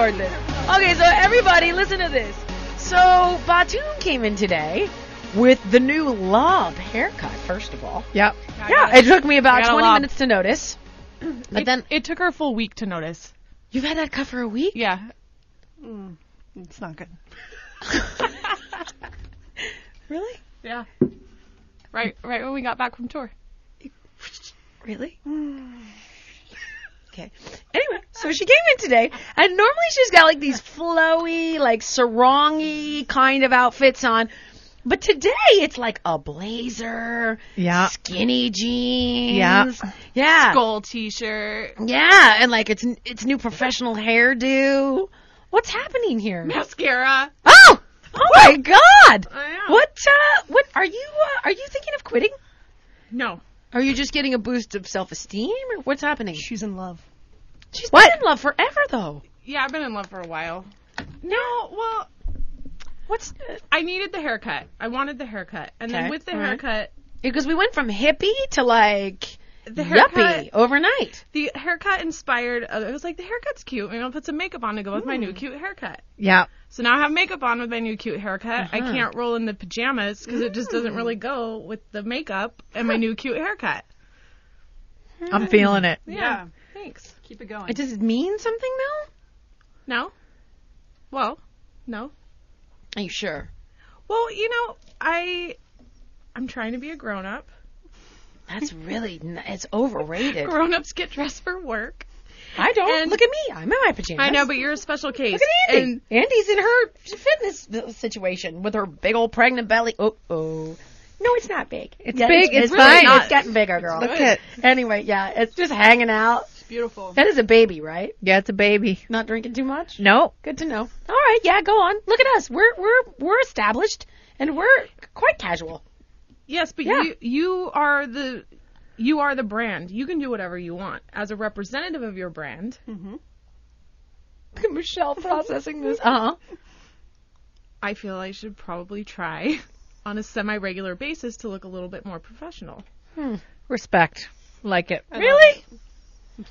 Record this. Okay, so everybody, listen to this. So Batum came in today with the new lob haircut. First of all, Yep. yeah, it took me about 20 lob. minutes to notice. But It, then it took her a full week to notice. you've had that cut for a week. Yeah. Mm, it's not good. Really? Yeah. Right, right when we got back from tour. Really? Mm. Okay. Anyway, so she came in today, and normally she's got like these flowy, like sarongy kind of outfits on. But today it's like a blazer, Yeah. skinny jeans, Yeah. yeah, Gold t-shirt, yeah, and like it's it's new professional hairdo. What's happening here? mascara. Oh, oh my God! What? Uh, what are you? Uh, are you thinking of quitting? No. Are you just getting a boost of self-esteem, or what's happening? She's in love. She's been in love forever, though. Yeah, I've been in love for a while. No, well, What's I needed the haircut. I wanted the haircut. And Okay, then with the all right. haircut, because we went from hippie to like the haircut, yuppie overnight. the haircut inspired, uh, it was like, the haircut's cute. Maybe I'll put some makeup on to go with my new cute haircut. Yeah. So now I have makeup on with my new cute haircut. I Uh-huh. can't roll in the pajamas because it just doesn't really go with the makeup and my new cute haircut. I'm feeling it. Yeah. Thanks. Keep it going. It does it mean something though? No? Well, no. Are you sure? Well, you know, I I'm trying to be a grown up. That's really n- it's overrated. Grown ups get dressed for work. I don't And- look at me. I'm in my pajamas. I know, but you're a special case. look at Andy. And Andy's in her fitness situation with her big old pregnant belly. Oh oh. No, it's not big. It's big, it's really fine. not. It's getting bigger, girl. Look at Anyway, yeah, it's just hanging out. It's beautiful. That is a baby, right? yeah, it's a baby. Not drinking too much. No. Good to know. All right, yeah, go on. Look at us. We're we're we're established and we're quite casual. Yes, but Yeah. you you are the you are the brand. You can do whatever you want as a representative of your brand. Look at Michelle processing this. Uh huh. I feel I should probably try on a semi-regular basis to look a little bit more professional. Respect. Like it. Really?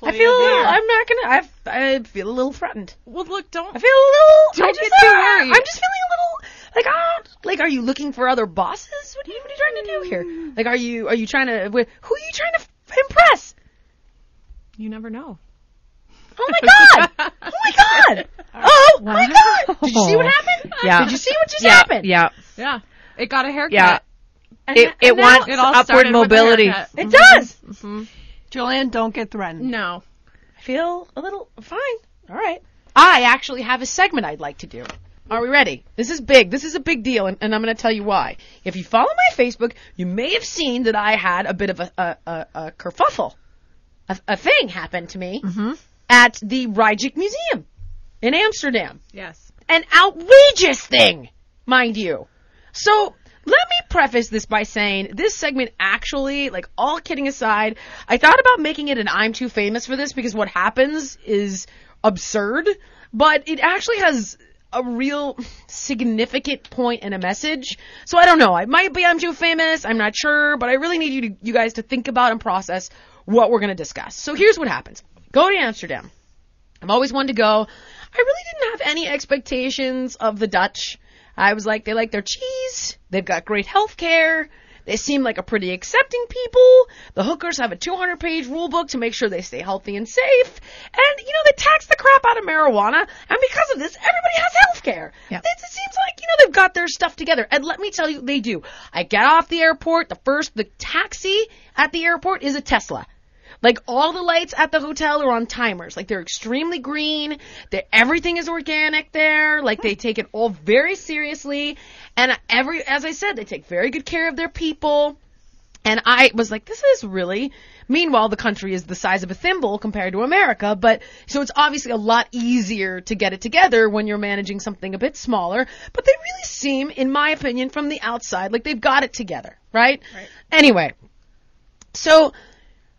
I feel a little. I'm not gonna. I I feel a little threatened. Well, look, don't I feel a little. Don't I just, get too worried. I'm just feeling a little like ah, like are you looking for other bosses? What are you, what are you trying to do here? Like are you are you trying to who are you trying to impress? You never know. Oh my god! Oh my god! Oh my god! Did you see what happened? Yeah. Did you see what just Yeah. happened? Yeah. Yeah, it got a haircut. Yeah. And It and it now- wants It all upward started with the mobility. haircut. It does. Jillian, don't get threatened. No. I feel a little fine. All right. I actually have a segment I'd like to do. Are we ready? This is big. This is a big deal, and, and I'm going to tell you why. If you follow my Facebook, you may have seen that I had a bit of a, a, a, a kerfuffle. A, a thing happened to me mm-hmm. at the Rijksmuseum in Amsterdam. Yes. An outrageous thing, mind you. So let me preface this by saying this segment actually, like all kidding aside, I thought about making it an I'm too famous for this because what happens is absurd, but it actually has a real significant point and a message. So I don't know. I might be I'm too famous. I'm not sure, but I really need you to, you guys to think about and process what we're going to discuss. So here's what happens. Go to Amsterdam. I've always wanted to go. I really didn't have any expectations of the Dutch. I was like, they like their cheese. They've got great health care. They seem like a pretty accepting people. The hookers have a 200 page rule book to make sure they stay healthy and safe. And, you know, they tax the crap out of marijuana. And because of this, everybody has health care. Yep. It, it seems like, you know, they've got their stuff together. And let me tell you, they do. I get off the airport, the first, the taxi at the airport is a Tesla. Like all the lights at the hotel are on timers. Like they're extremely green. They everything is organic there. Like they take it all very seriously. And every, as I said, they take very good care of their people. And I was like, this is really, meanwhile, the country is the size of a thimble compared to America, but, so it's obviously a lot easier to get it together when you're managing something a bit smaller, but they really seem, in my opinion, from the outside, like they've got it together, right? Right. Anyway, so,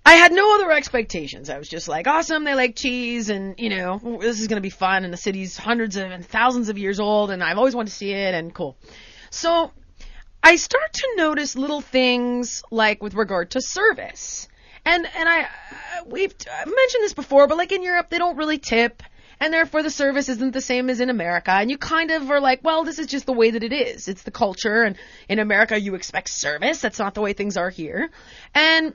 I had no other expectations. I was just like, awesome, they like cheese, and, you know, this is gonna be fun, and the city's hundreds of and thousands of years old, and I've always wanted to see it, and cool. So, I start to notice little things like with regard to service. And and I uh, we've I've mentioned this before, but like in Europe they don't really tip and therefore the service isn't the same as in America. And you kind of are like, well, this is just the way that it is. It's the culture and in America you expect service. That's not the way things are here. And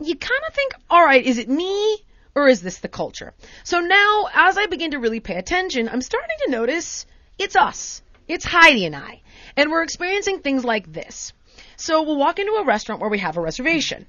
you kind of think, all right, is it me or is this the culture? So now, as I begin to really pay attention, I'm starting to notice it's us. It's Heidi and I. And we're experiencing things like this. So we'll walk into a restaurant where we have a reservation.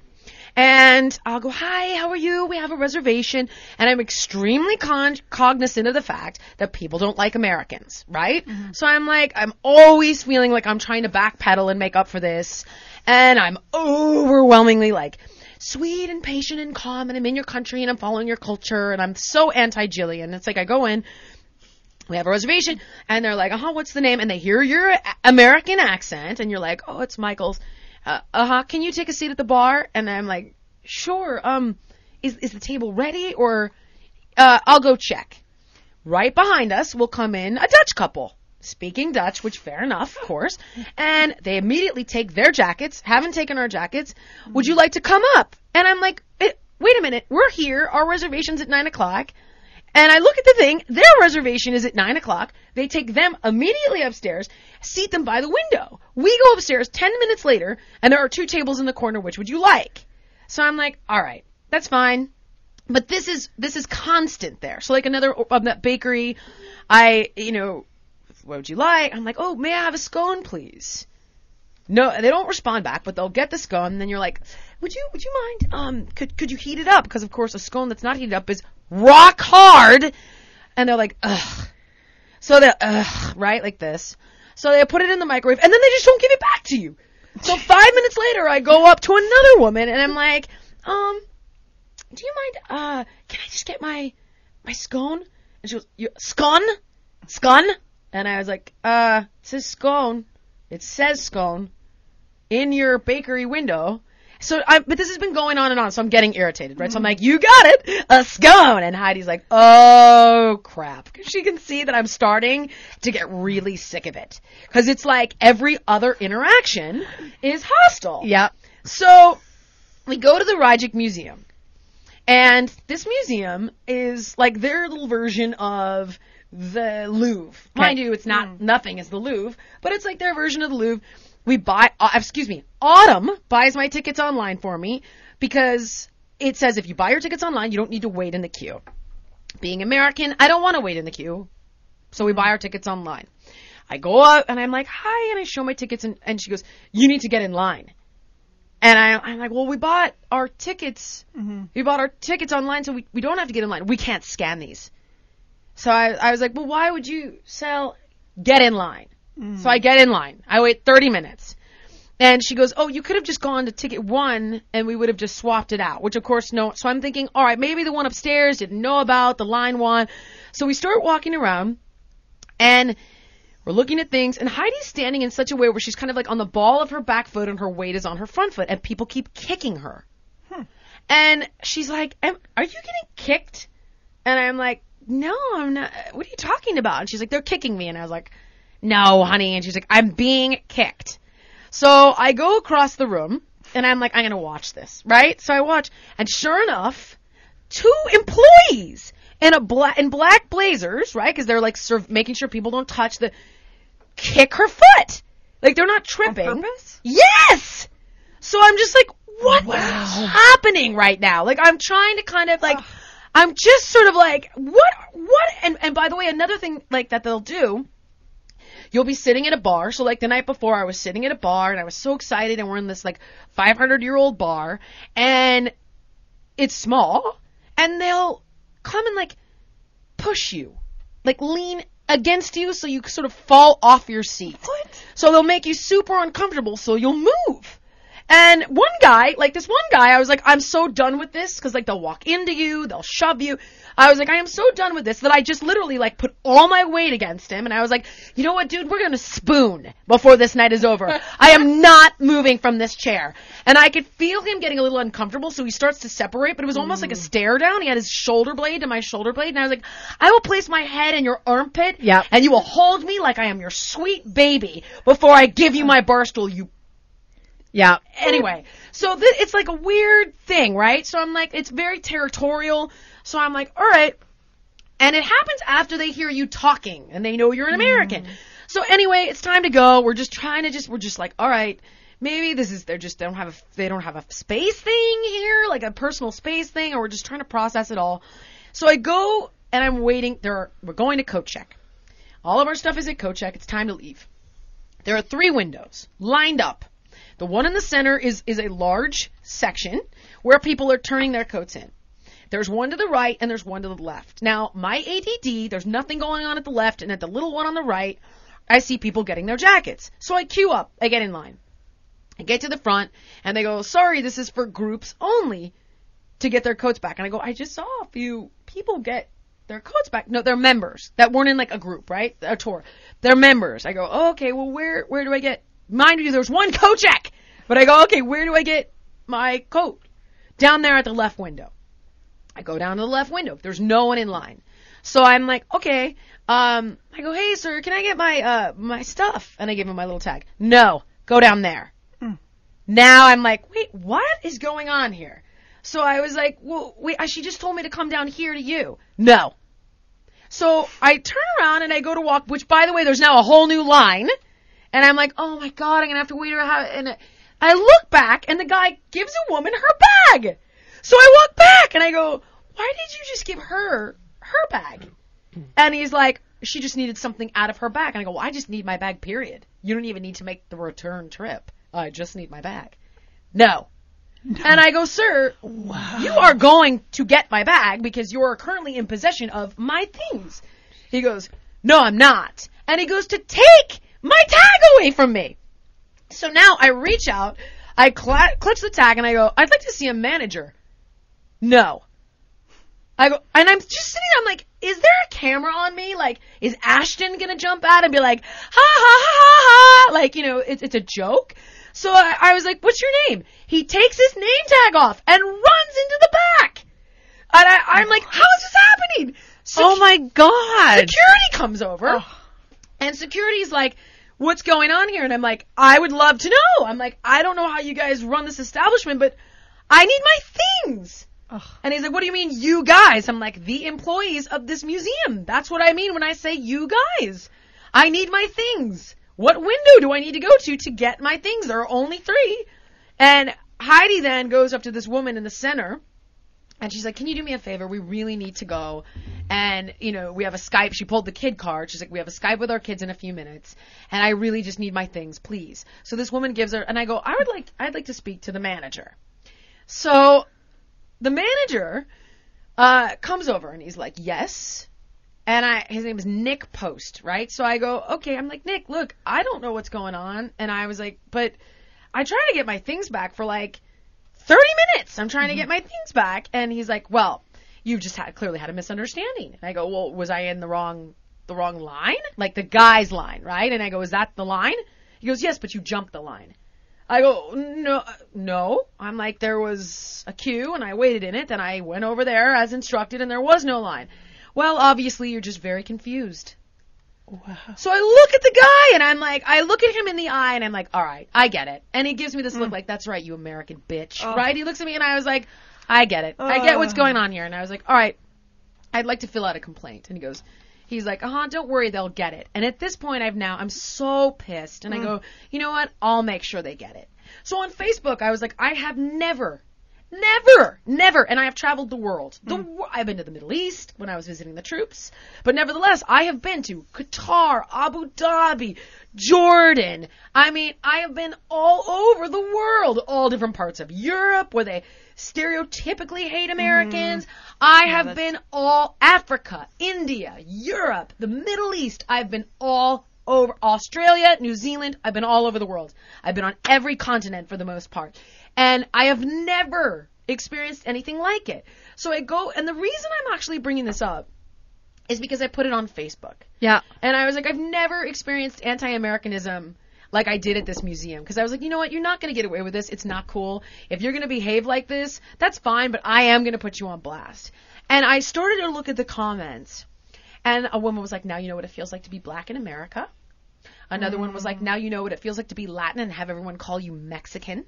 And I'll go, hi, how are you? We have a reservation. And I'm extremely con- cognizant of the fact that people don't like Americans, right? Mm-hmm. So I'm like, I'm always feeling like I'm trying to backpedal and make up for this. And I'm overwhelmingly like, sweet and patient and calm and I'm in your country and I'm following your culture and I'm so anti-Jillian. It's like I go in, we have a reservation and they're like, uh-huh, what's the name? And they hear your American accent and you're like, oh, it's Michaels. Uh, uh-huh, can you take a seat at the bar? And I'm like, sure, um, is, is the table ready or, uh, I'll go check. Right behind us will come in a Dutch couple. Speaking Dutch, which fair enough, of course. And they immediately take their jackets, haven't taken our jackets. Would you like to come up? And I'm like, eh, wait a minute, we're here, our reservation's at nine o'clock. And I look at the thing, their reservation is at 9 o'clock. They take them immediately upstairs, seat them by the window. We go upstairs 10 minutes later, and there are two tables in the corner. Which would you like? So I'm like, alright, that's fine. But this is, this is constant there. So like another, um, that bakery, I, you know, what would you like? I'm like, oh, may I have a scone, please? No, they don't respond back, but they'll get the scone, and then you're like, would you, would you mind, um, could, could you heat it up? Because of course a scone that's not heated up is rock hard. And they're like, ugh. So they're, ugh, right? Like this. So they put it in the microwave, and then they just don't give it back to you. So five minutes later, I go up to another woman, and I'm like, um, do you mind, uh, can I just get my, my scone? And she goes, scone? Scone? And I was like, uh, it says scone. It says scone in your bakery window. So I, but this has been going on and on, so I'm getting irritated, right? So I'm like, you got it, a scone. And Heidi's like, oh crap. Cause she can see that I'm starting to get really sick of it. Cause it's like every other interaction is hostile. Yep. So we go to the Rijksmuseum. And this museum is like their little version of the Louvre. Mind you, it's not nothing as the Louvre, but it's like their version of the Louvre. We buy, uh, excuse me, Autumn buys my tickets online for me because it says if you buy your tickets online, you don't need to wait in the queue. Being American, I don't want to wait in the queue, so we buy our tickets online. I go up and I'm like, hi, and I show my tickets and, and she goes, you need to get in line. And I, I'm like, well, we bought our tickets. We bought our tickets online, so we, we don't have to get in line. We can't scan these. So I, I was like, well, why would you sell? Get in line. So I get in line. I wait 30 minutes. And she goes, oh, you could have just gone to ticket one and we would have just swapped it out, which of course no. So I'm thinking, all right, maybe the one upstairs didn't know about the line one. So we start walking around and we're looking at things and Heidi's standing in such a way where she's kind of like on the ball of her back foot and her weight is on her front foot and people keep kicking her. Hmm. And she's like, Am, are you getting kicked? And I'm like, no, I'm not. What are you talking about? And she's like, they're kicking me. And I was like, no, honey. And she's like, I'm being kicked. So I go across the room and I'm like, I'm going to watch this, right? So I watch and sure enough, two employees in a black, in black blazers, right? Cause they're like serv- making sure people don't touch the, kick her foot. Like they're not tripping. On purpose? Yes! So I'm just like, what is happening right now? Like I'm trying to kind of like, I'm just sort of like, what, what? And and by the way, another thing like that they'll do. You'll be sitting at a bar. So like the night before, I was sitting at a bar and I was so excited, and we're in this like 500 year old bar, and it's small, and they'll come and like push you, like lean against you, so you sort of fall off your seat. What? So they'll make you super uncomfortable, so you'll move. And one guy, like this one guy, I was like, I'm so done with this because like they'll walk into you, they'll shove you. I was like, I am so done with this that I just literally like put all my weight against him, and I was like, you know what, dude, we're gonna spoon before this night is over. I am not moving from this chair. And I could feel him getting a little uncomfortable, so he starts to separate, but it was almost like a mm. stare down. He had his shoulder blade to my shoulder blade, and I was like, I will place my head in your armpit, Yep. and you will hold me like I am your sweet baby before I give you my bar stool, you Yeah. anyway, so th- it's like a weird thing, right? So I'm like, it's very territorial. So I'm like, all right. And it happens after they hear you talking and they know you're an American. Mm. So anyway, it's time to go. We're just trying to just, we're just like, all right, maybe this is, they're just, they don't have a, they don't have a space thing here, like a personal space thing, or we're just trying to process it all. So I go and I'm waiting. There are, we're going to coat check. All of our stuff is at coat check. It's time to leave. There are three windows lined up. The one in the center is, is a large section where people are turning their coats in. There's one to the right and there's one to the left. Now, my ADD, there's nothing going on at the left, and at the little one on the right, I see people getting their jackets. So I queue up, I get in line. I get to the front, and they go, sorry, this is for groups only to get their coats back. And I go, I just saw a few people get their coats back. No, they're members that weren't in like a group, right? A tour. They're members. I go, oh, okay, well, where, where do I get, mind you, there's one coat check. But I go, okay, where do I get my coat? Down there at the left window. I go down to the left window. There's no one in line. So I'm like, okay. Um, I go, hey, sir, can I get my, uh, my stuff? And I give him my little tag. No, go down there. Now I'm like, wait, what is going on here? So I was like, well, wait, she just told me to come down here to you. No. So I turn around and I go to walk, which by the way, there's now a whole new line. And I'm like, oh my god, I'm gonna have to wait her out. And I look back and the guy gives a woman her bag. So I walk back and I go, why did you just give her her bag? And he's like, she just needed something out of her bag. And I go, well, I just need my bag, period. You don't even need to make the return trip. I just need my bag. No. And I go, sir, you are going to get my bag because you are currently in possession of my things. He goes, no, I'm not. And he goes to take my tag away from me. So now I reach out, I cl- clutch the tag, and I go, I'd like to see a manager. No. I go, and I'm just sitting there, I'm like, is there a camera on me? Like, is Ashton gonna jump out and be like, ha ha ha ha ha? Like, you know, it's, it's a joke? So I, I was like, what's your name? He takes his name tag off and runs into the back. And I, I'm oh like, how is this happening? Oh Secu- Oh my god. Security comes over. And security's like, what's going on here? And I'm like, I would love to know. I'm like, I don't know how you guys run this establishment, but I need my things. And he's like, what do you mean, you guys? I'm like, the employees of this museum. That's what I mean when I say you guys. I need my things. What window do I need to go to to get my things? There are only three. And Heidi then goes up to this woman in the center and she's like, "Can you do me a favor? We really need to go." And you know, we have a Skype. She pulled the kid card. She's like, "We have a Skype with our kids in a few minutes, and I really just need my things, please." So this woman gives her, and I go, "I would like, I'd like to speak to the manager." So the manager uh, comes over and he's like, "Yes." And I, his name is Nick Post, right? So I go, okay. I'm like, Nick, look, I don't know what's going on. And I was like, but I try to get my things back for like 30 minutes. I'm trying to mm-hmm. get my things back. And he's like, well, you just had clearly had a misunderstanding. And I go, well, was I in the wrong, the wrong line? Like the guy's line, right? And I go, is that the line? He goes, yes, but you jumped the line. I go, no, uh, no. I'm like, there was a queue and I waited in it and I went over there as instructed and there was no line. Well, obviously you're just very confused. So I look at the guy and I'm like, I look at him in the eye and I'm like, all right, I get it. And he gives me this look like, that's right, you American bitch. Right? He looks at me and I was like, I get it. I get what's going on here. And I was like, all right, I'd like to fill out a complaint. And he goes, he's like, uh huh, don't worry, they'll get it. And at this point, I've now, I'm so pissed. And I go, you know what? I'll make sure they get it. So on Facebook, I was like, I have never, never, never, and I have traveled the world. The hmm. wor- I've been to the Middle East when I was visiting the troops, but nevertheless, I have been to Qatar, Abu Dhabi, Jordan. I mean, I have been all over the world, all different parts of Europe where they stereotypically hate Americans. Mm-hmm. I have been all Africa, India, Europe, the Middle East. I've been all over Australia, New Zealand. I've been all over the world. I've been on every continent for the most part. And I have never experienced anything like it. So I go, and the reason I'm actually bringing this up is because I put it on Facebook. Yeah. And I was like, I've never experienced anti-Americanism like I did at this museum. Because I was like, you know what? You're not going to get away with this. It's not cool. If you're going to behave like this, that's fine, but I am going to put you on blast. And I started to look at the comments. And a woman was like, now you know what it feels like to be black in America. Another one was like, mm. now you know what it feels like to be Latin and have everyone call you Mexican.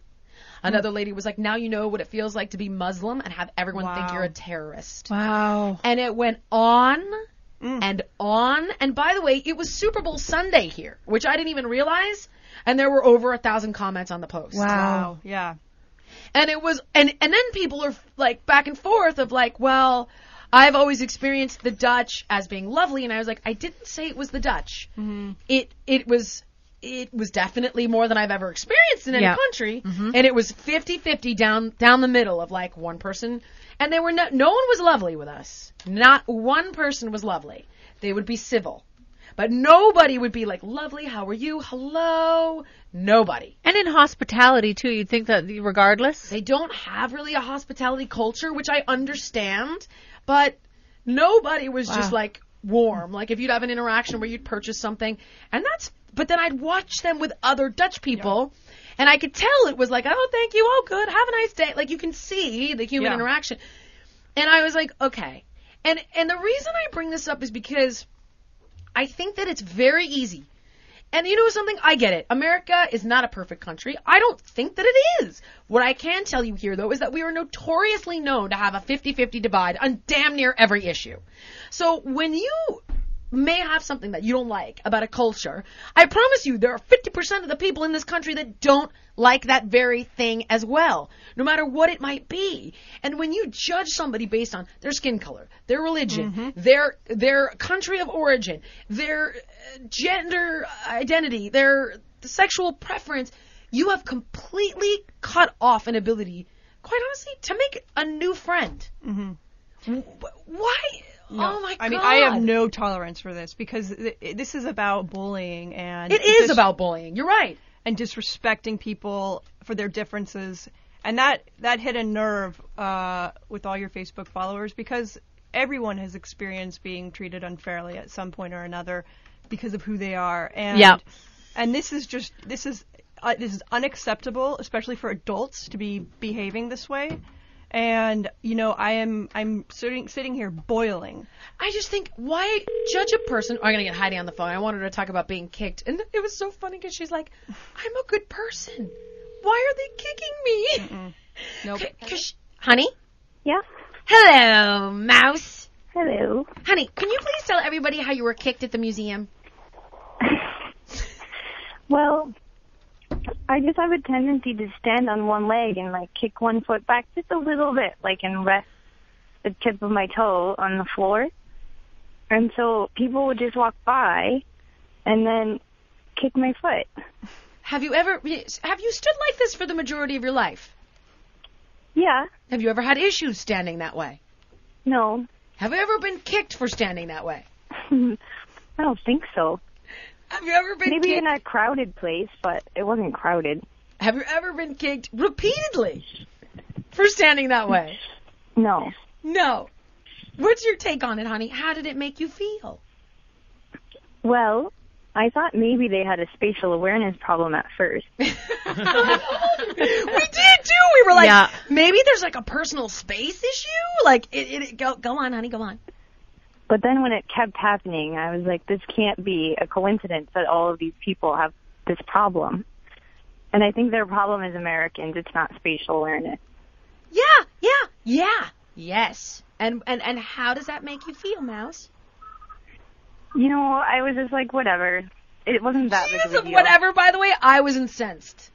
Another mm. lady was like, now you know what it feels like to be Muslim and have everyone think you're a terrorist. Wow. And it went on mm. and on. And by the way, it was Super Bowl Sunday here, which I didn't even realize. And there were over a thousand comments on the post. Wow. Yeah. And it was, and, and then people are like back and forth of like, well, I've always experienced the Dutch as being lovely. And I was like, I didn't say it was the Dutch. Mm-hmm. It, it was, it was definitely more than I've ever experienced in any Yeah. country. Mm-hmm. And it was 50-50 down, down the middle of like one person. And they were no, no one was lovely with us. Not one person was lovely. They would be civil. But nobody would be like, lovely, how are you? Hello. Nobody. And in hospitality too, you'd think that regardless. They don't have really a hospitality culture, which I understand, but nobody was just like warm. Like if you'd have an interaction where you'd purchase something, and that's, but then I'd watch them with other Dutch people, and I could tell it was like, oh, thank you, oh, good, have a nice day. Like you can see the human Yeah. interaction. And I was like, okay. And, and the reason I bring this up is because I think that it's very easy and you know something? I get it. America is not a perfect country. I don't think that it is. What I can tell you here, though, is that we are notoriously known to have a 50-50 divide on damn near every issue. So when you may have something that you don't like about a culture, I promise you there are 50% of the people in this country that don't like that very thing as well, no matter what it might be. And when you judge somebody based on their skin color, their religion, their their country of origin, their uh, gender identity, their sexual preference, you have completely cut off an ability, quite honestly, to make a new friend. Mm-hmm. Why? Oh my god! I mean, I have no tolerance for this because th- this is about bullying and It is dis- about bullying. You're right. and disrespecting people for their differences, and that that hit a nerve uh, with all your Facebook followers because everyone has experienced being treated unfairly at some point or another because of who they are, and Yeah. and this is just this is uh, this is unacceptable, especially for adults to be behaving this way. And you know, I am I'm sitting sitting here boiling. I just think, why judge a person? Oh, I'm gonna get Heidi on the phone. I wanted her to talk about being kicked, and it was so funny because she's like, "I'm a good person. Why are they kicking me?" Nope. Cause, honey, Yeah. hello, mouse. Hello. Honey, can you please tell everybody how you were kicked at the museum? Well, I just have a tendency to stand on one leg and like kick one foot back just a little bit, like and rest the tip of my toe on the floor. And so people would just walk by and then kick my foot. Have you ever have you stood like this for the majority of your life? Yeah. Have you ever had issues standing that way? No. Have you ever been kicked for standing that way? I don't think so. Have you ever been Maybe kicked? in a crowded place, but it wasn't crowded. Have you ever been kicked repeatedly for standing that way? No. No. What's your take on it, honey? How did it make you feel? Well, I thought maybe they had a spatial awareness problem at first. we did too. We were like, Yeah. maybe there's like a personal space issue. Like, it, it, it- go, go on, honey, go on. But then when it kept happening, I was like, this can't be a coincidence that all of these people have this problem. And I think their problem is Americans. It's not spatial awareness. Yeah, yeah, yeah, yes. And and and how does that make you feel, Mouse? You know, I was just like, whatever. It wasn't that big of a deal. whatever. By the way, I was incensed.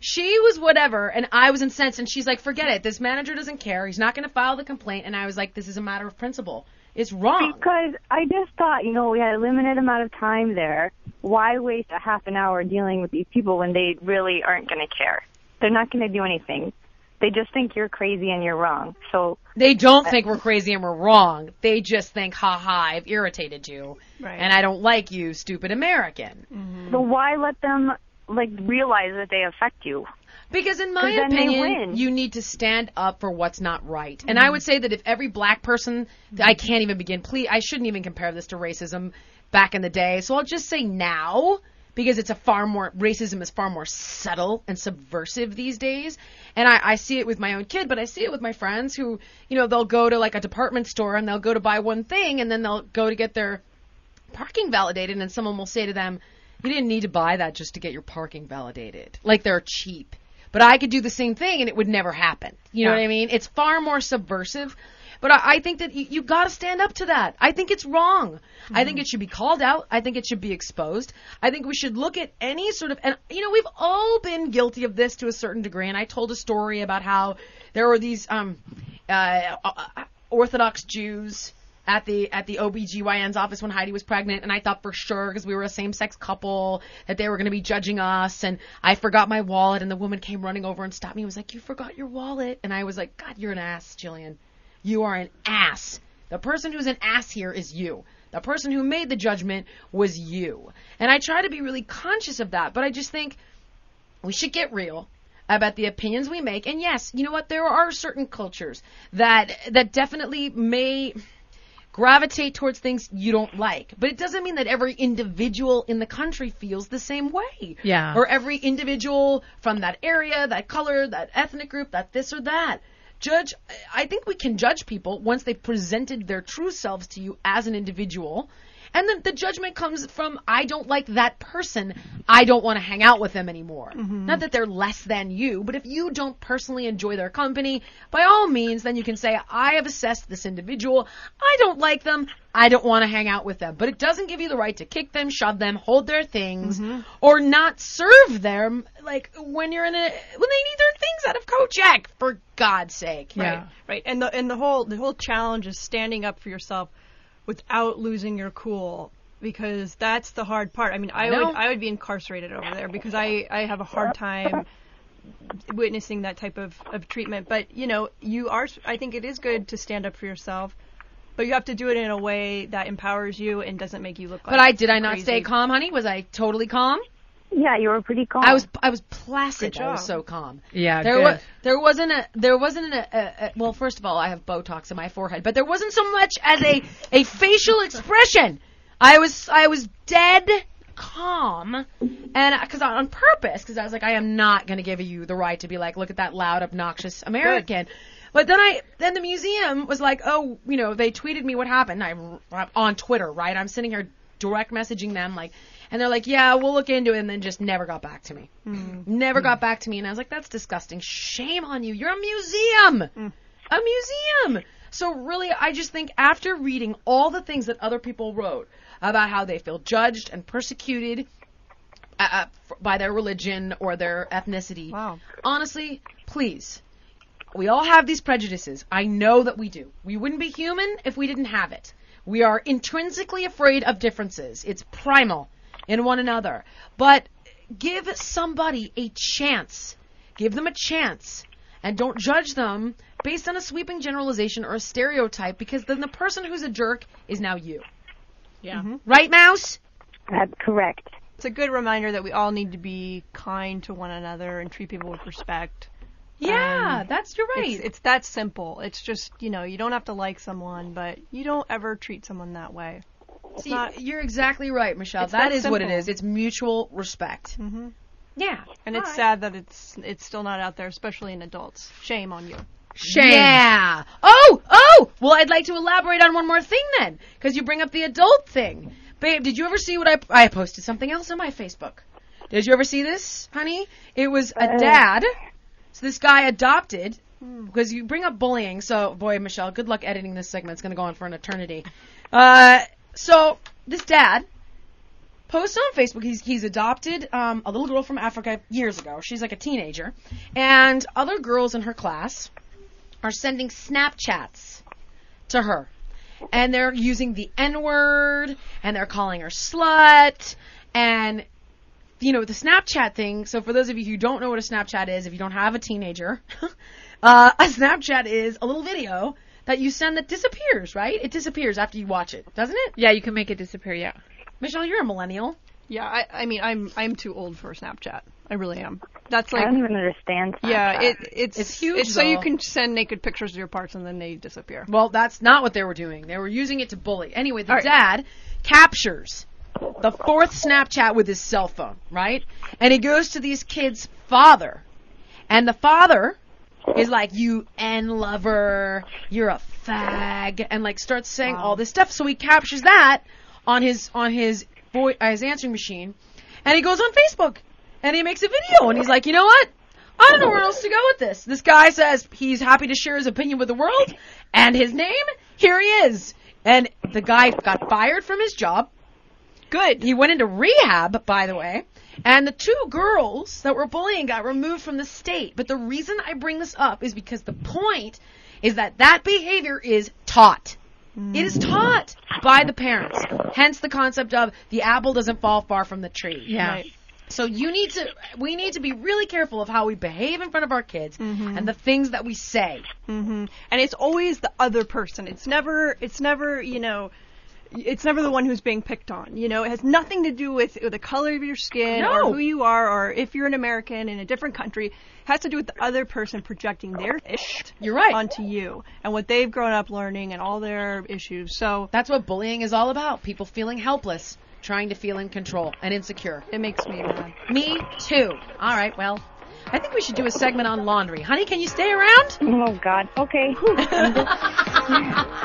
she was whatever, and I was incensed, and she's like, forget it. This manager doesn't care. He's not going to file the complaint. And I was like, this is a matter of principle. It's wrong. Because I just thought, you know, we had a limited amount of time there. Why waste a half an hour dealing with these people when they really aren't going to care? They're not going to do anything. They just think you're crazy and you're wrong. So They don't think we're crazy and we're wrong. They just think, ha ha, I've irritated you. Right. And I don't like you, stupid American. Mm-hmm. So why let them like realize that they affect you? Because in my opinion, you need to stand up for what's not right. And I would say that if every black person, I can't even begin. Please, I shouldn't even compare this to racism back in the day. So I'll just say now because it's a far more racism is far more subtle and subversive these days. And I, I see it with my own kid, but I see it with my friends who, you know, they'll go to like a department store and they'll go to buy one thing and then they'll go to get their parking validated and someone will say to them, you didn't need to buy that just to get your parking validated. Like they're cheap. But I could do the same thing and it would never happen. You know what I mean? It's far more subversive. But I, I think that you, you got to stand up to that. I think it's wrong. I think it should be called out. I think it should be exposed. I think we should look at any sort of, and you know, we've all been guilty of this to a certain degree. And I told a story about how there were these um, uh, uh, Orthodox Jews at the at the OBGYN's office when Heidi was pregnant and I thought for sure because we were a same-sex couple that they were going to be judging us and I forgot my wallet and the woman came running over and stopped me and was like you forgot your wallet? And I was like god you're an ass Jillian. You are an ass. The person who's an ass here is you. The person who made the judgment was you. And I try to be really conscious of that but I just think we should get real about the opinions we make. And yes you know what? There are certain cultures that that definitely may gravitate towards things you don't like. But it doesn't mean that every individual in the country feels the same way. Yeah. or every individual from that area that color that ethnic group that this or that. Judge i think we can judge people once they've presented their true selves to you as an individual and then the judgment comes from I don't like that person. I don't want to hang out with them anymore. Mm-hmm. Not that they're less than you, but if you don't personally enjoy their company, by all means, then you can say, I have assessed this individual. I don't like them. I don't want to hang out with them. But it doesn't give you the right to kick them, shove them, hold their things, mm-hmm. or not serve them, like when you're in a, when they need their things out of coat check, for God's sake. Right, right. And the and the whole the whole challenge is standing up for yourself without losing your cool because that's the hard part. I mean, I, know. would I would be incarcerated over there because I I have a hard time witnessing that type of of treatment. But you know, you are. I think it is good to stand up for yourself. But you have to do it in a way that empowers you and doesn't make you look like. But I did I not crazy. stay calm, honey? Was I totally calm? Yeah, you were pretty calm. I was I was placid. Good I was so calm. Yeah, There good. was there wasn't a there wasn't a, a, a well first of all I have Botox in my forehead but there wasn't so much as a a facial expression. I was I was dead calm and uh, because on purpose because I was like I am not going to give you the right to be like look at that loud obnoxious American. But then I then the museum was like oh you know they tweeted me what happened I am on Twitter right I'm sitting here direct messaging them like and they're like yeah we'll look into it and then just never got back to me never got back to me and I was like that's disgusting shame on you you're a museum a museum so really I just think after reading all the things that other people wrote about how they feel judged and persecuted uh, uh, by their religion or their ethnicity Wow. honestly please we all have these prejudices. I know that we do. We wouldn't be human if we didn't have it. We are intrinsically afraid of differences. It's primal in one another. But give somebody a chance. Give them a chance. And don't judge them based on a sweeping generalization or a stereotype because then the person who's a jerk is now you. Yeah. Right, Mouse? That's correct. It's a good reminder that we all need to be kind to one another and treat people with respect. Yeah, Um, that's you're right. It's, it's that simple. It's just, you know, you don't have to like someone, but you don't ever treat someone that way. It's See, not, you're exactly right, Michelle. That that is what it simple. is. It's mutual respect. Mm-hmm. Yeah. and it's All right. sad that it's it's still not out there, especially in adults. Shame on you. Shame. Yeah. Oh, oh. Well, I'd like to elaborate on one more thing then, because you bring up the adult thing. Babe, did you ever see what I I posted something else on my Facebook? Did you ever see this, honey? It was a dad. So this guy adopted because you bring up bullying. So, boy, Michelle, good luck editing this segment. It's going to go on for an eternity. Uh, so this dad posts on Facebook. He's he's adopted um, a little girl from Africa years ago. She's like a teenager, and other girls in her class are sending Snapchats to her, and they're using the N word, and they're calling her slut, and you know the Snapchat thing. So for those of you who don't know what a Snapchat is, if you don't have a teenager, uh, a Snapchat is a little video that you send that disappears. Right? It disappears after you watch it, doesn't it? Yeah, you can make it disappear. Yeah. Michelle, you're a millennial. Yeah, I, I mean, I'm I'm too old for Snapchat. I really am. That's like I don't even understand. yeah, it it's It's huge, It's so you can send naked pictures of your parts and then they disappear. Well, that's not what they were doing. They were using it to bully. Anyway, the All right. dad captures the fourth Snapchat with his cell phone, right? And he goes to these kids' father. And the father is like, you N lover, you're a fag, and like starts saying all this stuff. So he captures that on his, on his, boy uh, his answering machine. And he goes on Facebook. And he makes a video. And he's like, you know what? I don't know where else to go with this. This guy says he's happy to share his opinion with the world, and his name, here he is. And the guy got fired from his job. Good. He went into rehab, by the way. And the two girls that were bullying got removed from the state. But the reason I bring this up is because the point is that that behavior is taught. It is taught by the parents. Hence the concept of the apple doesn't fall far from the tree. Yeah. Right. So you need to, we need to be really careful of how we behave in front of our kids Mm-hmm. and the things that we say. hmm And it's always the other person. It's never. It's never. You know. It's never the one who's being picked on. You know, it has nothing to do with, with the color of your skin No. or who you are or if you're an American in a different country. It has to do with the other person projecting their ish You're right. onto you and what they've grown up learning and all their issues. So That's what bullying is all about. People feeling helpless, trying to feel in control and insecure. it makes me mad. Me too. All right, well, I think we should do a segment on laundry. Honey, can you stay around? Oh God. Okay.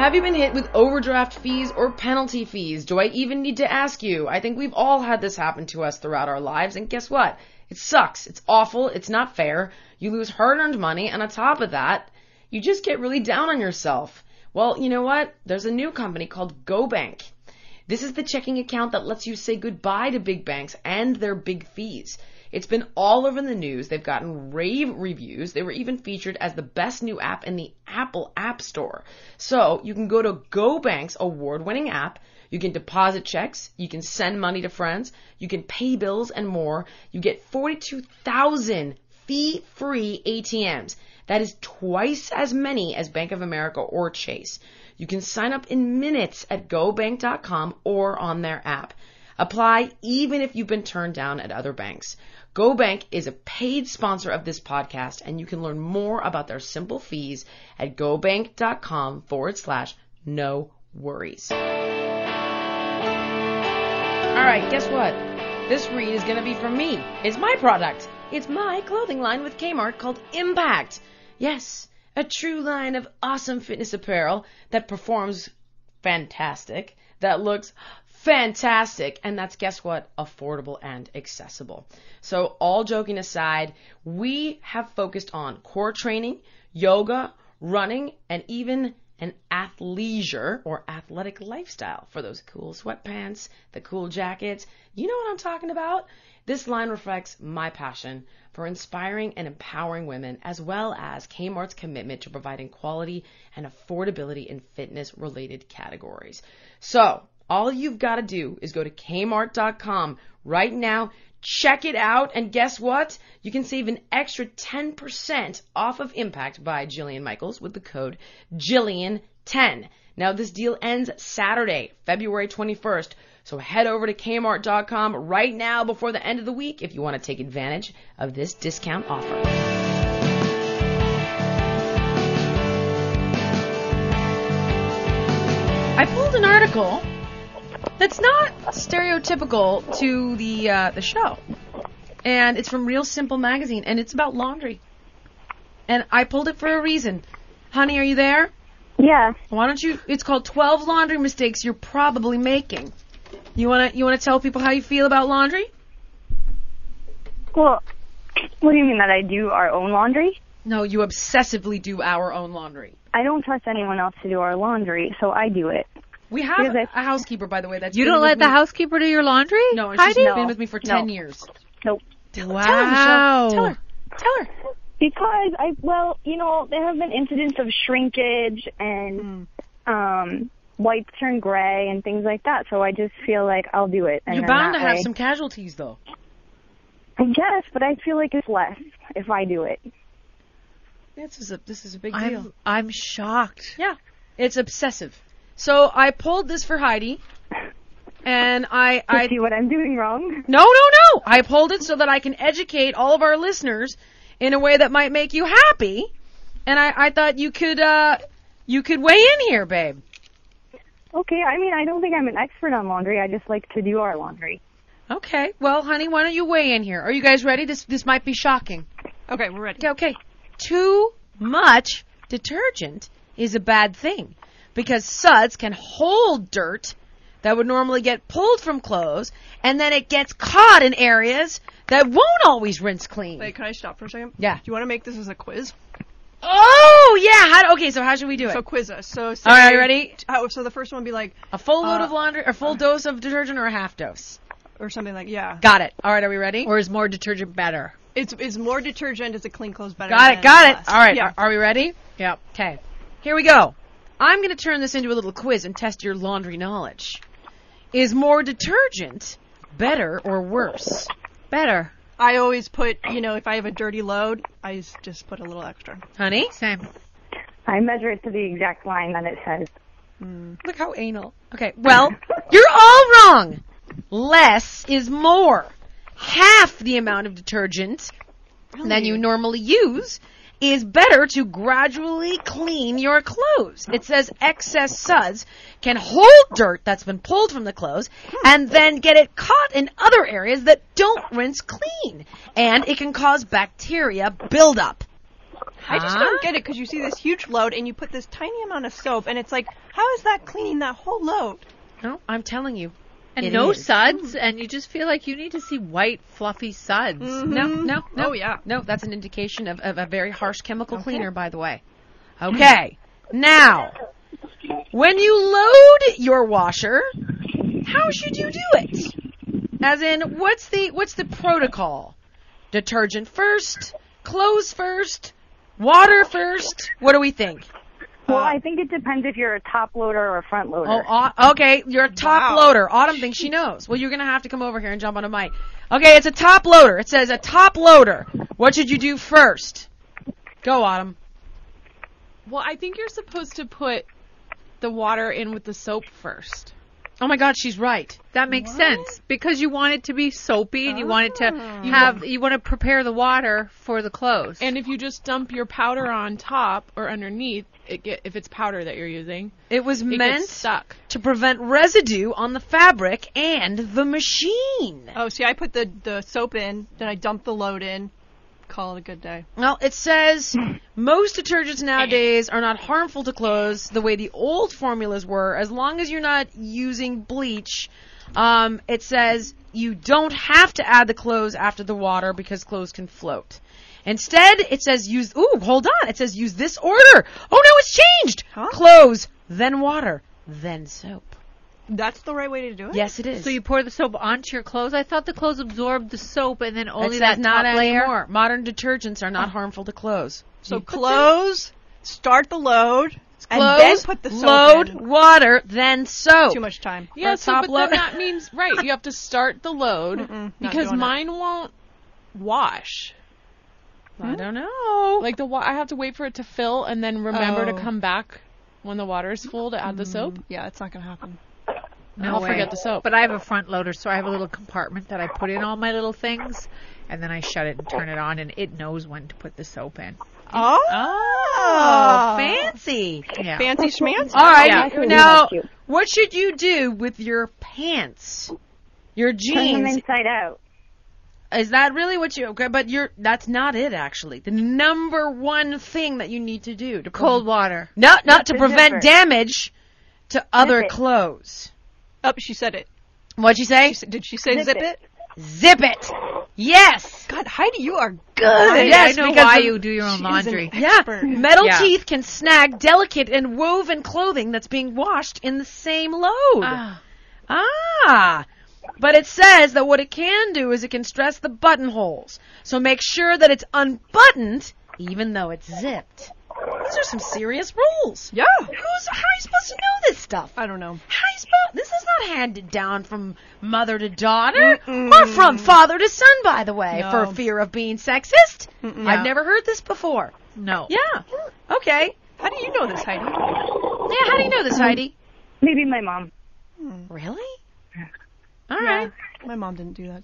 Have you been hit with overdraft fees or penalty fees? Do I even need to ask you? I think we've all had this happen to us throughout our lives, and guess what? It sucks. It's awful. It's not fair. You lose hard earned money, and on top of that, you just get really down on yourself. Well, you know what? There's a new company called GoBank. This is the checking account that lets you say goodbye to big banks and their big fees. It's been all over the news. They've gotten rave reviews. They were even featured as the best new app in the Apple App Store. So you can go to GoBank's award winning app. You can deposit checks. You can send money to friends. You can pay bills and more. You get 42,000 fee free ATMs. That is twice as many as Bank of America or Chase. You can sign up in minutes at gobank.com or on their app. Apply even if you've been turned down at other banks. GoBank is a paid sponsor of this podcast, and you can learn more about their simple fees at gobank.com forward slash no worries. All right, guess what? This read is going to be from me. It's my product. It's my clothing line with Kmart called Impact. Yes, a true line of awesome fitness apparel that performs fantastic, that looks fantastic, and that's guess what? Affordable and accessible. So, all joking aside, we have focused on core training, yoga, running, and even an athleisure or athletic lifestyle for those cool sweatpants, the cool jackets. You know what I'm talking about? This line reflects my passion for inspiring and empowering women, as well as Kmart's commitment to providing quality and affordability in fitness related categories. So, all you've got to do is go to kmart.com right now, check it out, and guess what? You can save an extra 10% off of Impact by Jillian Michaels with the code Jillian10. Now, this deal ends Saturday, February 21st. So head over to kmart.com right now before the end of the week if you want to take advantage of this discount offer. I pulled an article that's not stereotypical to the uh, the show, and it's from Real Simple magazine, and it's about laundry. And I pulled it for a reason. Honey, are you there? Yeah. Why don't you? It's called 12 laundry mistakes you're probably making. You wanna you wanna tell people how you feel about laundry? Well, what do you mean that I do our own laundry? No, you obsessively do our own laundry. I don't trust anyone else to do our laundry, so I do it. We have Because I- a housekeeper, by the way. That's You don't let the me- housekeeper do your laundry? No, and she's Heidi? been with me for No. ten years. Nope. Wow. Tell her, Michelle. Tell her. Tell her. Because I, well, you know, there have been incidents of shrinkage and um wipes turn gray and things like that. So I just feel like I'll do it. And You're bound to that have way- some casualties, though. I guess, but I feel like it's less if I do it. This is a this is a big deal. I'm, I'm shocked. Yeah, it's obsessive. So I pulled this for Heidi, and I I see what I'm doing wrong. no no no I pulled it so that I can educate all of our listeners in a way that might make you happy, and I I thought you could uh you could weigh in here, babe. Okay, I mean, I don't think I'm an expert on laundry. I just like to do our laundry. Okay, well, honey, why don't you weigh in here? Are you guys ready? This this might be shocking. Okay, we're ready. Okay, okay. Too much detergent is a bad thing because suds can hold dirt that would normally get pulled from clothes and then it gets caught in areas that won't always rinse clean. Wait, can I stop for a second? Yeah. Do you want to make this as a quiz? oh, yeah. How, okay, so how should we do it? So quiz us. So say, All right, ready? How, so the first one would be like, A full load Uh, of laundry, a full dose of detergent, or a half dose? or something like, yeah. Got it. All right, are we ready? Or is more detergent better? It's is more detergent is a clean clothes better. Got it, got it. less? All right, Yeah. are, are we ready? Yep. Okay, here we go. I'm going to turn this into a little quiz and test your laundry knowledge. Is more detergent better or worse? Better. I always put, you know, if I have a dirty load, I s- just put a little extra. Honey? Same. I measure it to the exact line that it says. Hmm. Look how anal. Okay, well, you're all wrong. Less is more. Half the amount of detergent than you normally use is better to gradually clean your clothes. It says excess suds can hold dirt that's been pulled from the clothes hmm. and then get it caught in other areas that don't rinse clean. And it can cause bacteria buildup. I just don't get it because you see this huge load and you put this tiny amount of soap and it's like, how is that cleaning that whole load? No, I'm telling you. And It no is. suds, and you just feel like you need to see white, fluffy suds. No, no, no. Oh, yeah. No, that's an indication of, of a very harsh chemical cleaner, by the way. Okay. Mm-hmm. now, when you load your washer, how should you do it? As in, what's the what's the protocol? Detergent first, clothes first, water first. What do we think? Well, uh, I think it depends if you're a top loader or a front loader. Oh, au- okay. You're a top Wow. loader. Autumn thinks she knows. Well, you're gonna have to come over here and jump on a mic. Okay, it's a top loader. It says a top loader. What should you do first? Go, Autumn. Well, I think you're supposed to put the water in with the soap first. Oh my God, she's right. That makes sense because you want it to be soapy and you want it to ah. have you want to prepare the water for the clothes. And if you just dump your powder on top or underneath, it get if it's powder that you're using, It was it meant stuck. to prevent residue on the fabric and the machine. Oh, see, I put the, the soap in, then I dump the load in, call it a good day. Well, it says most detergents nowadays are not harmful to clothes the way the old formulas were, as long as you're not using bleach. Um, it says you don't have to add the clothes after the water because clothes can float. Instead, it says use. Ooh, hold on. It says use this order. Oh no, it's changed. Huh? Clothes, then water, then soap. That's the right way to do it? Yes, it is. so you pour the soap onto your clothes. I thought the clothes absorbed the soap and then only says that not top layer. anymore. Modern detergents are not harmful to clothes. So You put them- close, start the load, and Close, then put the soap load, in. water, then soap. Too much time. Yeah, Or so top but load. that means right. You have to start the load not because doing it. mine won't wash. I don't know. Like the wa- I have to wait for it to fill and then remember to Oh. come back when the water is full to add the mm. soap. Yeah, it's not going to happen. No I'll way. forget the soap. But I have a front loader, so I have a little compartment that I put in all my little things, and then I shut it and turn it on, and it knows when to put the soap in. Oh, Oh, fancy. Yeah. fancy schmancy. All right. Yeah. Actually, Now, that's cute. what should you do with your pants? Your Turn them jeans. inside out. Is that really what you? Okay, but you're. That's not it. Actually, the number one thing that you need to do to Cold water. No, not to prevent zipper. damage to other it. clothes. Oh, she said it. What'd she say? She said- Did she say zip, Zip it? it. zip it. Yes. God, Heidi, you are I, good. Yes, I know because why the- you do your own She is an laundry. Yeah, metal Yeah. teeth can snag delicate and woven clothing that's being washed in the same load. Ah. Ah. But it says that what it can do is it can stress the buttonholes. So make sure that it's unbuttoned even though it's zipped. These are some serious rules. Yeah. Who's how are you supposed to know this stuff? I don't know. How are you supposed this is not handed down from mother to daughter or from father to son by the way No. for fear of being sexist. Mm-mm. I've never heard this before. No. Yeah. Okay. How do you know this, Heidi? Yeah, how do you know this, Heidi? Maybe my mom. Really? All right. My mom didn't do that.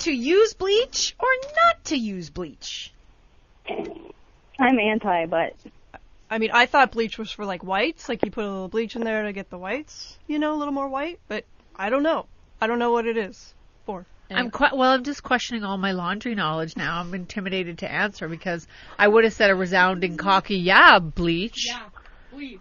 To use bleach or not to use bleach? I'm anti, but I mean, I thought bleach was for like whites, like you put a little bleach in there to get the whites, you know, a little more white. But I don't know. I don't know what it is for. I'm que- well. I'm just questioning all my laundry knowledge now. I'm intimidated to answer because I would have said a resounding cocky, yeah, bleach. Yeah, bleach.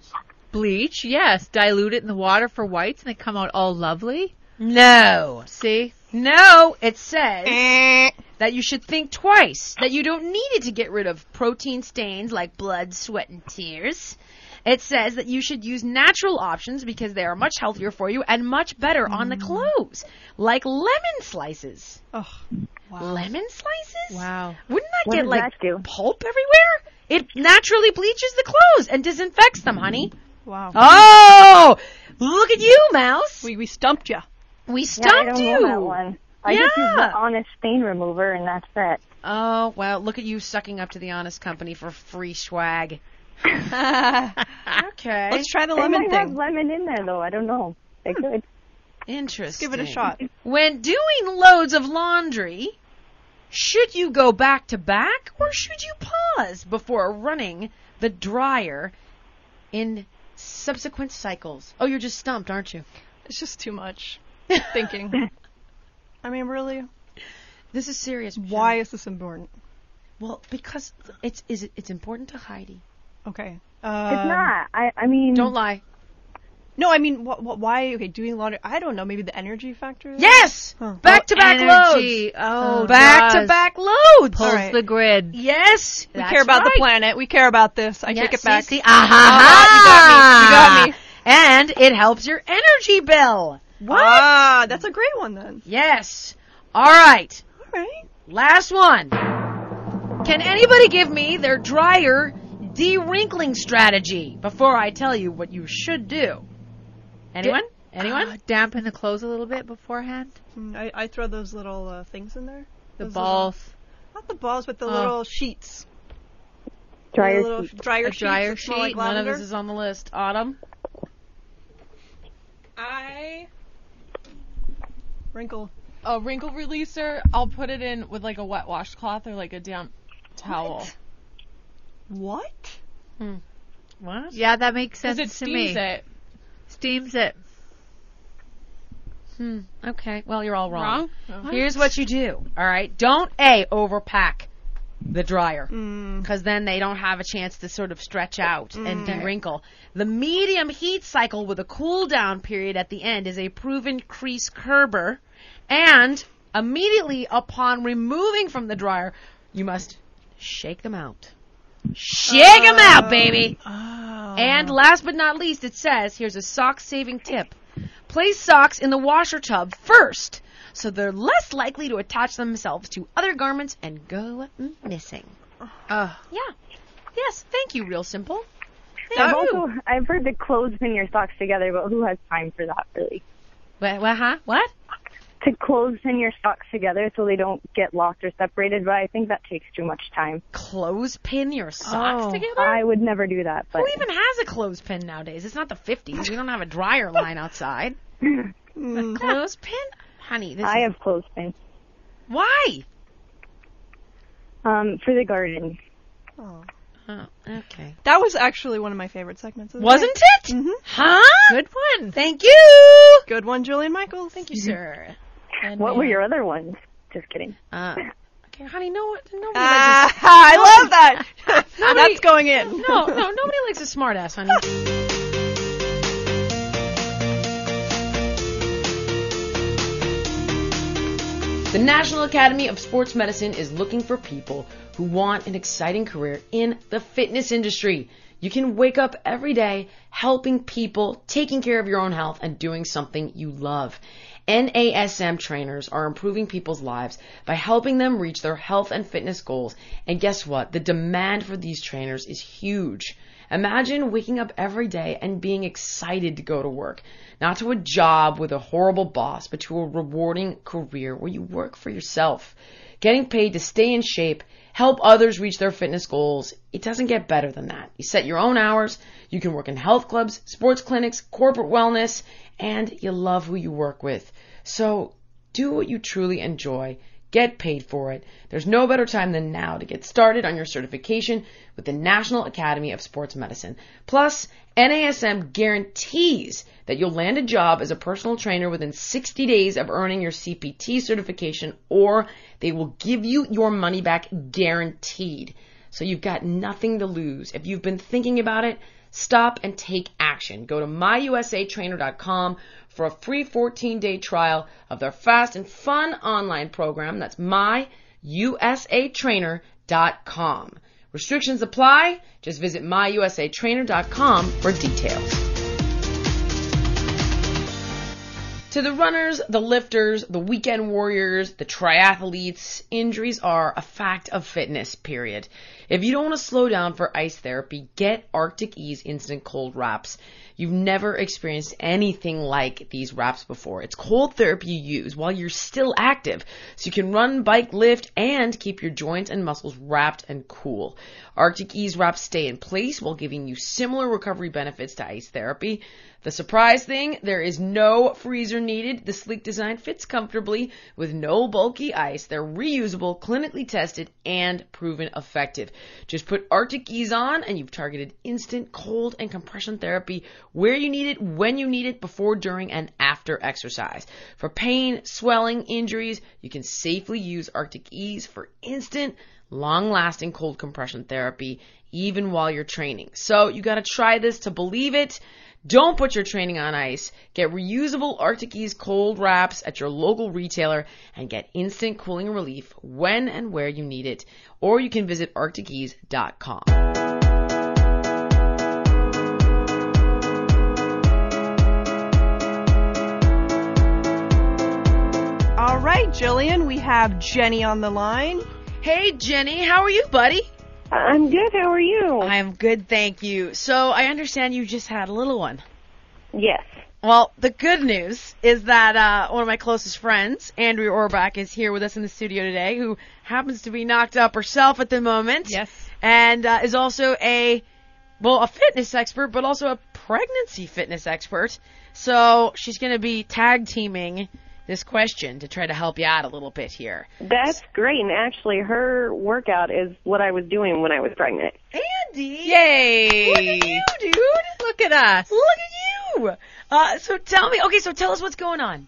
Bleach, yes. Dilute it in the water for whites and they come out all lovely. No. See? No, it says eh. that you should think twice, that you don't need it to get rid of protein stains like blood, sweat, and tears. It says that you should use natural options because they are much healthier for you and much better on the mm. clothes, like lemon slices. Oh, wow. Lemon slices? Wow. Wouldn't that What get like that pulp everywhere? It naturally bleaches the clothes and disinfects them, honey. wow. Oh, look at you, Mouse. We we stumped you. We yeah, I stumped don't you. know that one. I just use Yeah. the Honest Stain Remover, and that's it. Oh, well, look at you sucking up to the honest company for free swag. Okay. Let's try the They lemon might have lemon in there, though. I don't know. They hmm. could. Interesting. Give it a shot. When doing loads of laundry, should you go back to back or should you pause before running the dryer in subsequent cycles? Oh, you're just stumped, aren't you? It's just too much thinking. I mean, really? This is serious. Why is this important? Well, because it's is it, it's important to Heidi. Okay. It's Um, not. I. I mean. Don't lie. No, I mean, wh- wh- why? Okay, doing laundry. I don't know. Maybe the energy factor. Yes. Huh. Back to back Energy. loads. Oh, back to back loads. Pulls Alright. the grid. Yes. We that's care about the planet. We care about this. I Yeah, take it see, back. See, aha, you got me. You got me. And it helps your energy bill. What? Ah, that's a great one then. yes. All right. All right. Last one. Can anybody give me their dryer de-wrinkling strategy before I tell you what you should do? Anyone? Anyone? Uh, dampen the clothes a little bit beforehand. Mm, I, I throw those little uh, things in there. The Those balls. Little, not the balls, but the Oh. little sheets. Dryer the little sheet. dryer A sheets. dryer that smell like? None of lavender. this is on the list. Autumn. I Wrinkle. a wrinkle releaser. I'll put it in with like a wet washcloth or like a damp towel What? What? Yeah, that makes because sense it to me. steams it. Steams it. Hmm. Okay. Well, you're all wrong. Wrong? Here's what you do. All right. Don't a overpack the dryer Mm. because then they don't have a chance to sort of stretch out and de-wrinkle. The medium heat cycle with a cool down period at the end is a proven crease curber, and immediately upon removing from the dryer, you must shake them out. Shake them out, baby. And last but not least, it says here's a sock saving tip. Place socks in the washer tub first, so they're less likely to attach themselves to other garments and go missing. Uh, Yeah. Yes, thank you, Real Simple. I've you. also I've heard to clothespin your socks together, but who has time for that really? What, what, huh? What? To clothespin your socks together so they don't get lost or separated, but I think that takes too much time. Clothespin your socks Oh, together? I would never do that, but Who even has a clothespin nowadays? It's not the 50s. We don't have a dryer line outside. Mm. Clothespin? Honey, this I is... have clothespins. Why? Um, for the garden. Oh. Oh, okay. That was actually one of my favorite segments. Of the Wasn't day. it? Mhm. Huh? good one. Thank you. Good one, Jillian Michaels. Thank Thank you, sir. And What were your other ones? Just kidding. Uh, okay, honey, no, nobody Ah, likes I love that. Nobody- That's going in. no, no, nobody likes a smartass, honey. The National Academy of Sports Medicine is looking for people who want an exciting career in the fitness industry. You can wake up every day helping people, taking care of your own health, and doing something you love. NASM trainers are improving people's lives by helping them reach their health and fitness goals. And guess what? The demand for these trainers is huge. Imagine waking up every day and being excited to go to work. Not to a job with a horrible boss, but to a rewarding career where you work for yourself. Getting paid to stay in shape, help others reach their fitness goals. It doesn't get better than that. You set your own hours, you can work in health clubs, sports clinics, corporate wellness, and you love who you work with. So do what you truly enjoy. Get paid for it. There's no better time than now to get started on your certification with the National Academy of Sports Medicine. Plus, NASM guarantees that you'll land a job as a personal trainer within 60 days of earning your CPT certification or they will give you your money back guaranteed. So you've got nothing to lose. If you've been thinking about it, stop and take action. Go to myusatrainer.com for a free 14 day trial of their fast and fun online program. That's myusatrainer.com. Restrictions apply. Just visit myusatrainer.com for details. To the runners, the lifters, the weekend warriors, the triathletes, injuries are a fact of fitness, period. If you don't want to slow down for ice therapy, get Arctic Ease Instant Cold Wraps. You've never experienced anything like these wraps before. It's cold therapy you use while you're still active, so you can run, bike, lift, and keep your joints and muscles wrapped and cool. Arctic Ease wraps stay in place while giving you similar recovery benefits to ice therapy. The surprise thing, there is no freezer needed. The sleek design fits comfortably with no bulky ice. They're reusable, clinically tested, and proven effective. Just put Arctic Ease on and you've targeted instant cold and compression therapy where you need it, when you need it, before, during, and after exercise. For pain, swelling, injuries, you can safely use Arctic Ease for instant, long lasting cold compression therapy even while you're training. So you gotta try this to believe it. Don't put your training on ice. Get reusable Arctic Ease cold wraps at your local retailer and get instant cooling relief when and where you need it. Or you can visit arcticease.com. All right, Jillian, we have Jenny on the line. Hey, Jenny, how are you, buddy? I'm good. How are you? I'm good, thank you. So I understand you just had a little one. yes. Well, the good news is that uh, one of my closest friends, Andrea Orbach, is here with us in the studio today, who happens to be knocked up herself at the moment. Yes. And uh, is also a, well, a fitness expert, but also a pregnancy fitness expert. So she's going to be tag teaming this question to try to help you out a little bit here. That's great. And actually, her workout is what I was doing when I was pregnant. Andy! Yay! Look at you, dude! Look at us. Look at you! Uh, so tell me, okay, so tell us what's going on.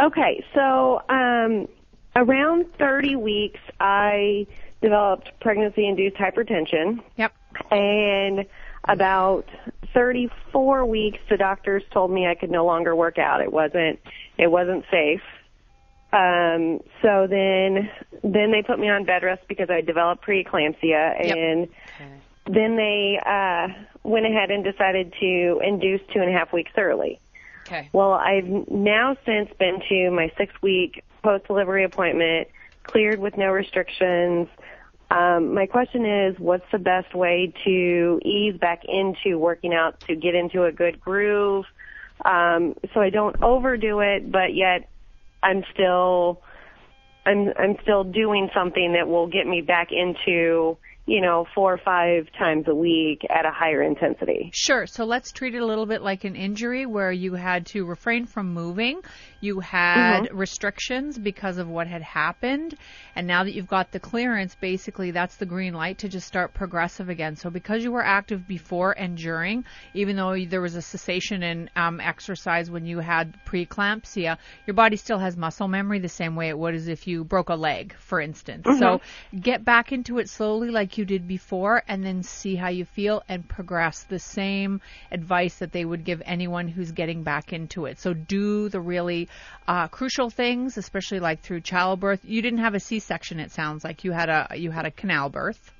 Okay, so um, around 30 weeks, I developed pregnancy-induced hypertension. Yep. And about 34 weeks, the doctors told me I could no longer work out. It wasn't, it wasn't safe. Um, so then, then they put me on bed rest because I developed preeclampsia, Yep. and then they uh, went ahead and decided to induce two and a half weeks early. Okay. Well, I've now since been to my six week post delivery appointment, cleared with no restrictions. Um, my question is, what's the best way to ease back into working out to get into a good groove, um, so I don't overdo it, but yet I'm still, I'm I'm still doing something that will get me back into, you know, four or five times a week at a higher intensity. Sure. So let's treat it a little bit like an injury where you had to refrain from moving. You had restrictions because of what had happened. And now that you've got the clearance, basically that's the green light to just start progressive again. So because you were active before and during, even though there was a cessation in um, exercise when you had preeclampsia, your body still has muscle memory the same way it would as if you broke a leg, for instance. So get back into it slowly like like you did before and then see how you feel and progress. The same advice that they would give anyone who's getting back into it. So do the really uh, crucial things, especially like through childbirth. You didn't have a C-section. It sounds like you had a you had a canal birth.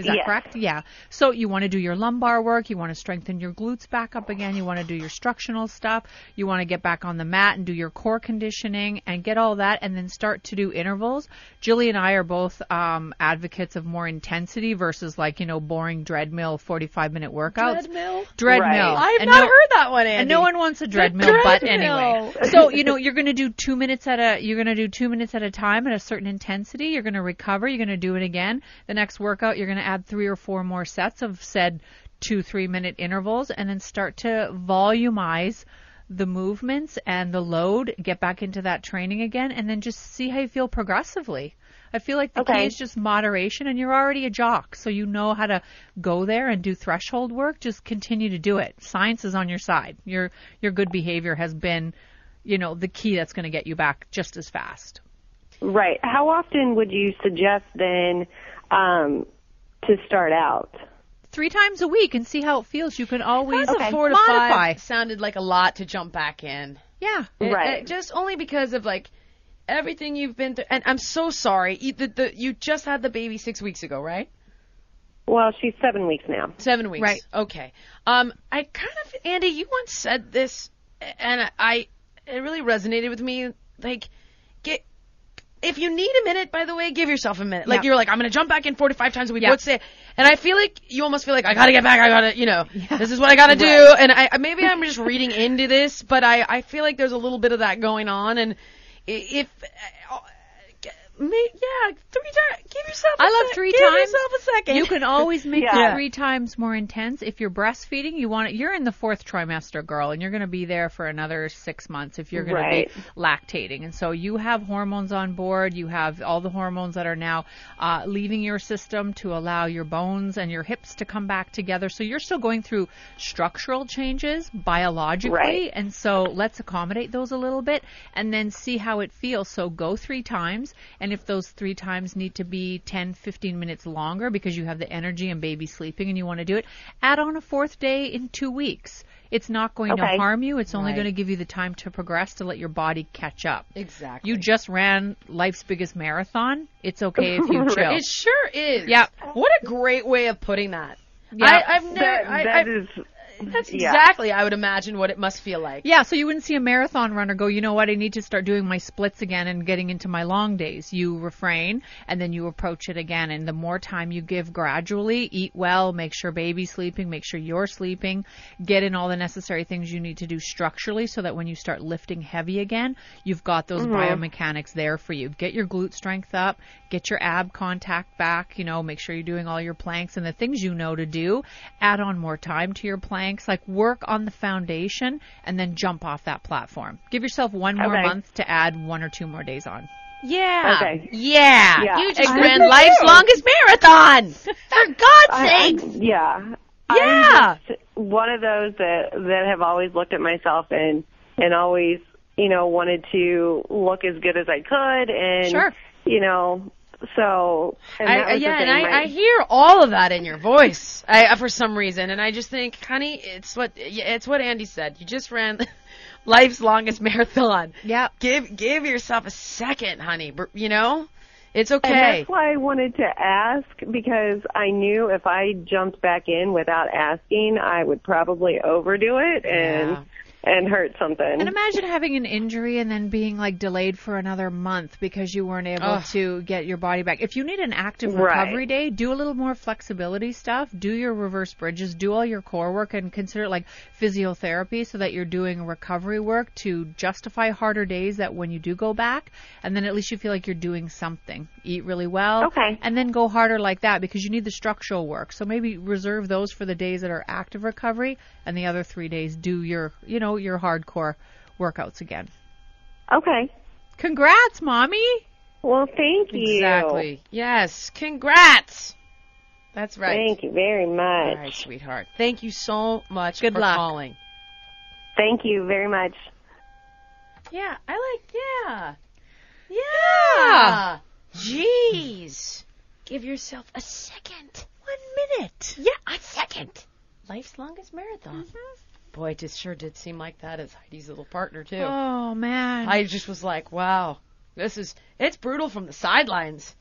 Is that Yes. correct? Yeah. So you want to do your lumbar work. You want to strengthen your glutes back up again. You want to do your structural stuff. You want to get back on the mat and do your core conditioning and get all that and then start to do intervals. Julie and I are both um, advocates of more intensity versus like, you know, boring dreadmill 45 minute workouts. Treadmill? Dreadmill. Right. I've And not no- heard that one, Andy. and no one wants a dreadmill, but treadmill. anyway. So you know you're going to do two minutes at a you're going to do two minutes at a time at a certain intensity. You're going to recover. You're going to do it again. The next workout, you're going to add three or four more sets of said two three minute intervals, and then start to volumize the movements and the load. Get back into that training again, and then just see how you feel progressively. I feel like the key is just moderation, and you're already a jock, so you know how to go there and do threshold work. Just continue to do it. Science is on your side. Your your good behavior has been, you know, the key that's going to get you back just as fast. Right. How often would you suggest then um, to start out? Three times a week and see how it feels. You can always Plus a four to modify. five sounded like a lot to jump back in. Yeah. Right. it- just only because of like everything you've been through. And I'm so sorry. You, the, the, you just had the baby six weeks ago, right? Well, she's seven weeks now. Seven weeks. Right. Okay. Um, I kind of, Andy, you once said this, and I, it really resonated with me. Like, get, if you need a minute, by the way, give yourself a minute. Like Yeah. you're like, I'm gonna jump back in 45 times a week. Yeah. What's it? And I feel like you almost feel like I gotta get back. I gotta, you know, this is what I gotta do. And I maybe I'm just reading into this, but I I feel like there's a little bit of that going on. And if, me, yeah, three times. Give yourself. a I love sec- three give times. yourself a second. You can always make Yeah. it three times more intense. If you're breastfeeding, you want it, you're in the fourth trimester, girl, and you're going to be there for another six months if you're going Right. to be lactating. And so you have hormones on board. You have all the hormones that are now uh, leaving your system to allow your bones and your hips to come back together. So you're still going through structural changes biologically. Right. And so let's accommodate those a little bit and then see how it feels. So go three times. And if those three times need to be 10, 15 minutes longer because you have the energy and baby sleeping and you want to do it, add on a fourth day in two weeks. It's not going to harm you. It's only Right. going to give you the time to progress to let your body catch up. exactly. You just ran life's biggest marathon. It's okay if you chill. It sure is. Yeah. What a great way of putting that. Yeah. I, I've never. That, I, that I- is that's yeah. exactly. I would imagine what it must feel like. Yeah, so you wouldn't see a marathon runner go, you know what, I need to start doing my splits again and getting into my long days. You refrain and then you approach it again. And the more time you give gradually, eat well, make sure baby's sleeping, make sure you're sleeping, get in all the necessary things you need to do structurally so that when you start lifting heavy again, you've got those mm-hmm. biomechanics there for you. Get your glute strength up, get your ab contact back, you know, make sure you're doing all your planks and the things you know to do. Add on more time to your planks, like work on the foundation and then jump off that platform. Give yourself one more Okay. month to add one or two more days on. Yeah. Okay. Yeah. Yeah. You just I ran do. life's longest marathon. For God's I- sakes. yeah. Yeah. I'm one of those that that have always looked at myself and and always you know wanted to look as good as I could and Sure. you know so and I, yeah, and I, I hear all of that in your voice I, uh, for some reason, and I just think, honey, it's what it's what Andy said. You just ran life's longest marathon. Yeah, Give give yourself a second, honey. You know, it's And okay. that's why I wanted to ask because I knew if I jumped back in without asking, I would probably overdo it and Yeah. And hurt something. And imagine having an injury and then being like delayed for another month because you weren't able Ugh. to get your body back. If you need an active Right. recovery day, do a little more flexibility stuff, do your reverse bridges, do all your core work and consider it like physiotherapy so that you're doing recovery work to justify harder days that when you do go back and then at least you feel like you're doing something. Eat really well Okay. and then go harder like that because you need the structural work. So maybe reserve those for the days that are active recovery and the other 3 days do your, you know, your hardcore workouts again. okay. Congrats, mommy. Well, thank you. Exactly. Yes. Congrats. That's right. Thank you very much. All right, sweetheart. Thank you so much Good for luck. calling. Thank you very much. Yeah, I like yeah. Yeah. Jeez. Give yourself a second. One minute. Yeah, a second. Life's longest marathon. Mm-hmm. Boy, it just sure did seem like that as Heidi's little partner too. Oh man. I just was like, wow, this is it's brutal from the sidelines.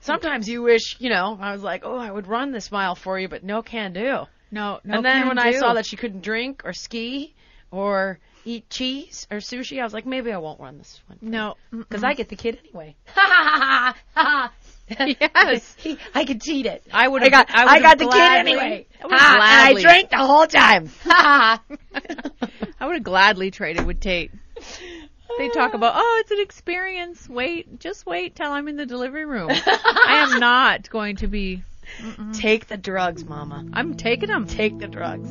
Sometimes you wish, you know, I was like, oh, I would run this mile for you, but no can do. no, no. and then when I saw that she couldn't drink or ski or eat cheese or sushi, I was like, maybe I won't run this one. no, Because I get the kid anyway. Ha Ha ha ha ha. Yes. I could cheat it. I would I have- got. I I, got the kid anyway. I and I drank the whole time. I would have gladly traded with Tate. They talk about, oh, it's an experience. Wait, just wait till I'm in the delivery room. I am not going to be. Take the drugs, Mama. I'm taking them. Take the drugs.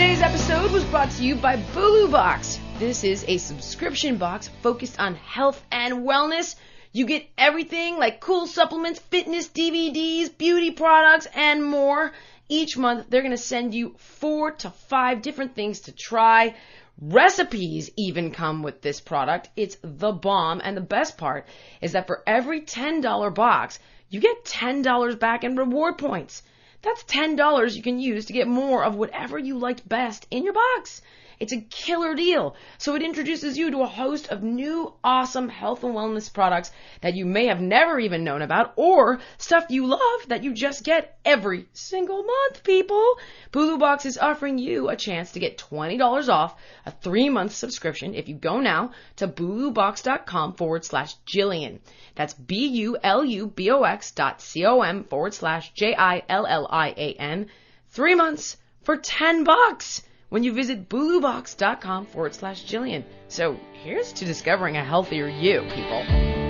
Today's episode was brought to you by Bulu Box. This is a subscription box focused on health and wellness. You get everything like cool supplements, fitness DVDs, beauty products, and more. Each month, they're going to send you four to five different things to try. Recipes even come with this product. It's the bomb. And the best part is that for every $10 box, you get $10 back in reward points. That's $10 you can use to get more of whatever you liked best in your box. It's a killer deal. So it introduces you to a host of new awesome health and wellness products that you may have never even known about or stuff you love that you just get every single month, people. Bulu Box is offering you a chance to get $20 off a three month subscription if you go now to bulubox.com forward slash Jillian. That's B-U-L-U-B-O-X dot C-O-M forward slash J-I-L-L-I-A-N. Three months for 10 bucks when you visit bulubox.com forward slash Jillian. So here's to discovering a healthier you, people.